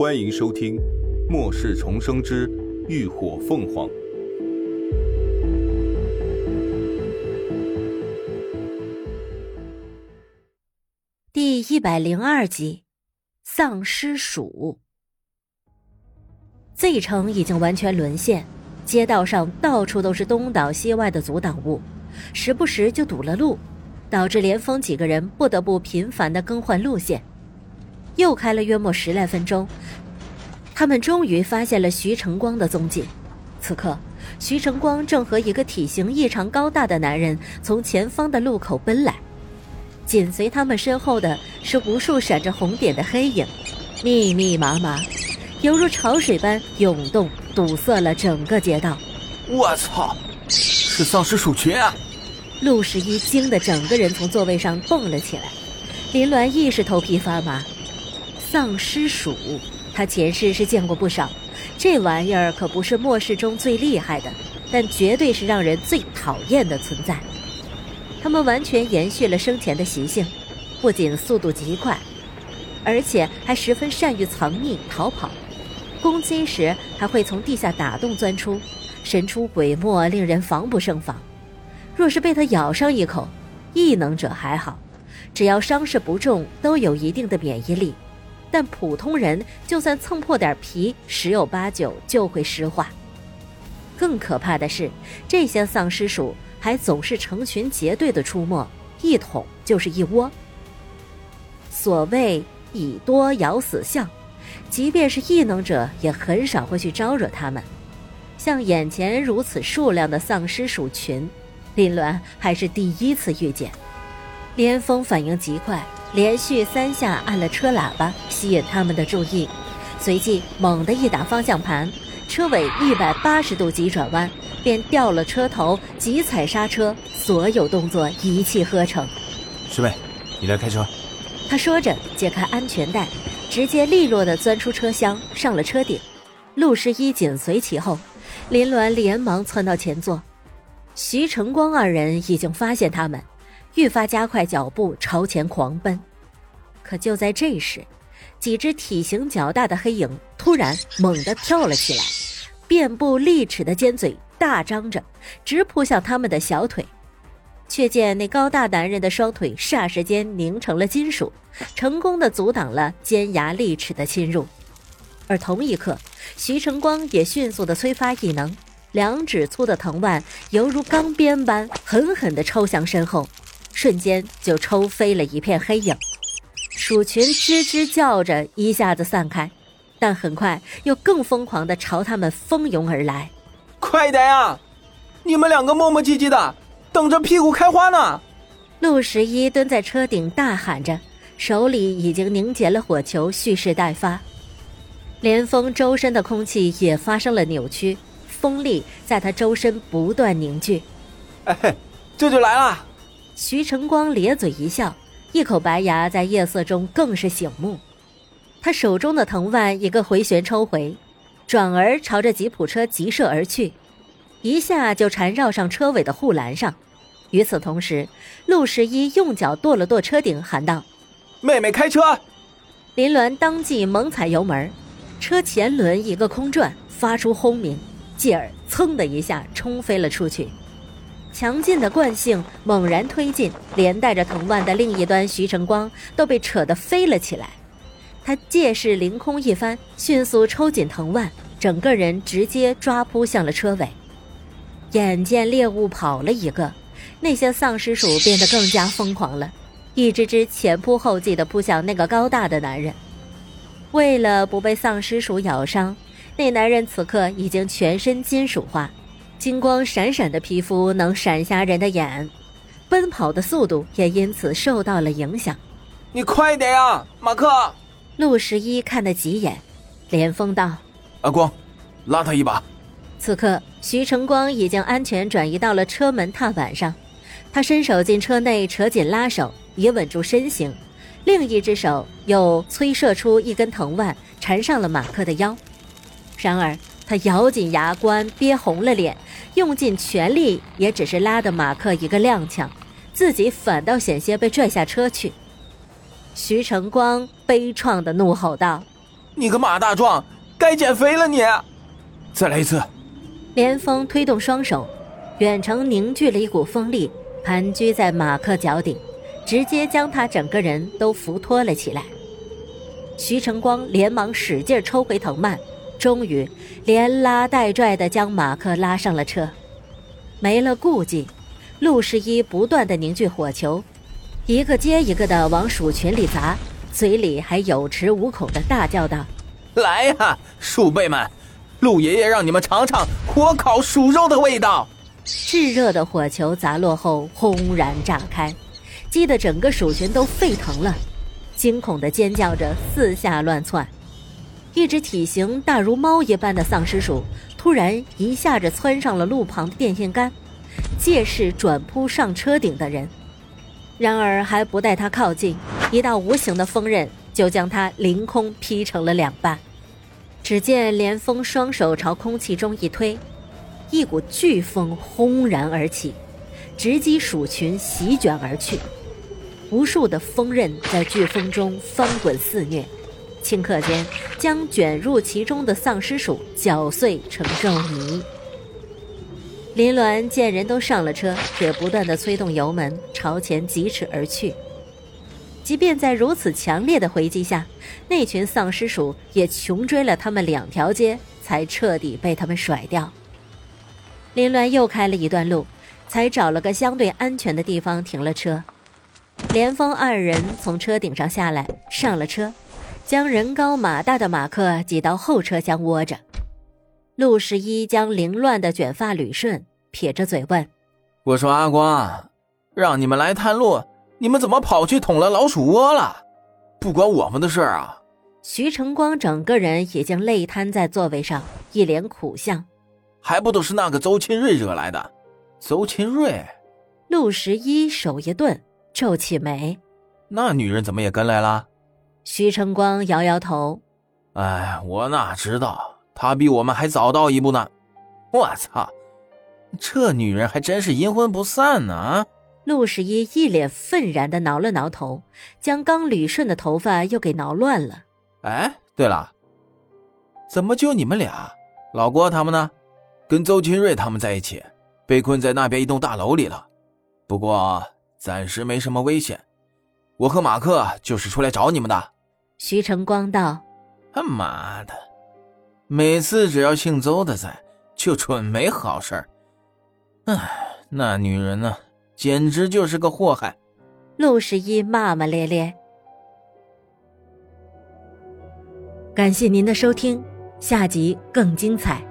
欢迎收听《末世重生之浴火凤凰》第一百零二集：丧尸鼠。Z 城已经完全沦陷，街道上到处都是东倒西歪的阻挡物，时不时就堵了路，导致连峰几个人不得不频繁的更换路线。又开了约莫十来分钟，他们终于发现了徐成光的踪迹。此刻，徐成光正和一个体型异常高大的男人从前方的路口奔来，紧随他们身后的是无数闪着红点的黑影，密密麻麻，犹如潮水般涌动，堵塞了整个街道。我操，是丧尸鼠群啊！陆十一惊得整个人从座位上蹦了起来，林鸾亦是头皮发麻。丧尸鼠，他前世是见过不少，这玩意儿可不是末世中最厉害的，但绝对是让人最讨厌的存在。他们完全延续了生前的习性，不仅速度极快，而且还十分善于藏匿逃跑，攻击时还会从地下打洞钻出，神出鬼没，令人防不胜防。若是被它咬上一口，异能者还好，只要伤势不重，都有一定的免疫力。但普通人就算蹭破点皮，十有八九就会石化。更可怕的是，这些丧尸鼠还总是成群结队的出没，一捅就是一窝。所谓“以多咬死象”，即便是异能者也很少会去招惹他们。像眼前如此数量的丧尸鼠群，林鸾还是第一次遇见。连峰反应极快。连续三下按了车喇叭，吸引他们的注意，随即猛地一打方向盘，车尾一百八十度急转弯，便掉了车头，急踩刹车，所有动作一气呵成。师妹，你来开车。他说着，解开安全带，直接利落地钻出车厢，上了车顶。陆十一紧随其后，林鸾连忙窜到前座。徐成光二人已经发现他们。愈发加快脚步朝前狂奔，可就在这时，几只体型较大的黑影突然猛地跳了起来，遍布利齿的尖嘴大张着，直扑向他们的小腿。却见那高大男人的双腿霎时间凝成了金属，成功的阻挡了尖牙利齿的侵入。而同一刻，徐成光也迅速的催发异能，两指粗的藤蔓犹如钢鞭般狠狠地抽向身后。瞬间就抽飞了一片黑影，鼠群吱吱叫着，一下子散开，但很快又更疯狂的朝他们蜂拥而来。快点呀！你们两个磨磨唧唧的，等着屁股开花呢！陆十一蹲在车顶大喊着，手里已经凝结了火球，蓄势待发。连峰周身的空气也发生了扭曲，风力在他周身不断凝聚。哎，这就来了！徐晨光咧嘴一笑，一口白牙在夜色中更是醒目。他手中的藤蔓一个回旋抽回，转而朝着吉普车急射而去，一下就缠绕上车尾的护栏上。与此同时，陆十一用脚跺了跺车顶，喊道：“妹妹开车！”林鸾当即猛踩油门，车前轮一个空转，发出轰鸣，继而噌的一下冲飞了出去。强劲的惯性猛然推进，连带着藤蔓的另一端，徐成光都被扯得飞了起来。他借势凌空一翻，迅速抽紧藤蔓，整个人直接抓扑向了车尾。眼见猎物跑了一个，那些丧尸鼠变得更加疯狂了，一只只前仆后继地扑向那个高大的男人。为了不被丧尸鼠咬伤，那男人此刻已经全身金属化。金光闪闪的皮肤能闪瞎人的眼，奔跑的速度也因此受到了影响。你快点呀，马克！陆十一看得急眼，连峰道：“阿光，拉他一把。”此刻，徐成光已经安全转移到了车门踏板上，他伸手进车内扯紧拉手，以稳住身形，另一只手又催射出一根藤蔓，缠上了马克的腰。然而，他咬紧牙关，憋红了脸，用尽全力，也只是拉的马克一个踉跄，自己反倒险些被拽下车去。徐成光悲怆的怒吼道：“你个马大壮，该减肥了你！再来一次。连峰推动双手，远程凝聚了一股风力，盘踞在马克脚顶，直接将他整个人都扶托了起来。徐成光连忙使劲抽回藤蔓，终于连拉带拽地将马克拉上了车。没了顾忌，陆十一不断地凝聚火球，一个接一个地往鼠群里砸，嘴里还有恃无恐地大叫道：“来呀，鼠辈们，陆爷爷让你们尝尝火烤鼠肉的味道！”炙热的火球砸落后，轰然炸开，激得整个鼠群都沸腾了。惊恐地尖叫着，四下乱窜。一只体型大如猫一般的丧尸鼠突然一下子窜上了路旁的电线杆，借势转扑上车顶的人。然而还不待他靠近，一道无形的锋刃就将他凌空劈成了两半。只见连峰双手朝空气中一推，一股飓风轰然而起，直击鼠群，席卷而去。无数的锋刃在飓风中翻滚肆虐，顷刻间将卷入其中的丧尸鼠搅碎成肉泥。林鸾见人都上了车，也不断的催动油门朝前疾驰而去。即便在如此强烈的回击下，那群丧尸鼠也穷追了他们两条街，才彻底被他们甩掉。林鸾又开了一段路，才找了个相对安全的地方停了车。连峰二人从车顶上下来，上了车，将人高马大的马克挤到后车厢窝着。陆十一将凌乱的卷发捋顺，撇着嘴问：“我说阿光，让你们来探路，你们怎么跑去捅了老鼠窝了？不关我们的事啊！”徐成光整个人已经累瘫在座位上，一脸苦相：“还不都是那个邹清瑞惹来的？邹清瑞？”陆十一手一顿。皱起眉，那女人怎么也跟来了？徐成光摇摇头，哎，我哪知道，他比我们还早到一步呢。我操，这女人还真是阴魂不散呢！陆十一一脸愤然的挠了挠头，将刚捋顺的头发又给挠乱了。哎，对了，怎么就你们俩？老郭他们呢？跟邹清瑞他们在一起，被困在那边一栋大楼里了。不过。暂时没什么危险，我和马克就是出来找你们的。徐成光道：“他妈的，每次只要姓邹的在，就准没好事儿。唉，那女人呢，简直就是个祸害。”陆十一骂骂咧咧。感谢您的收听，下集更精彩。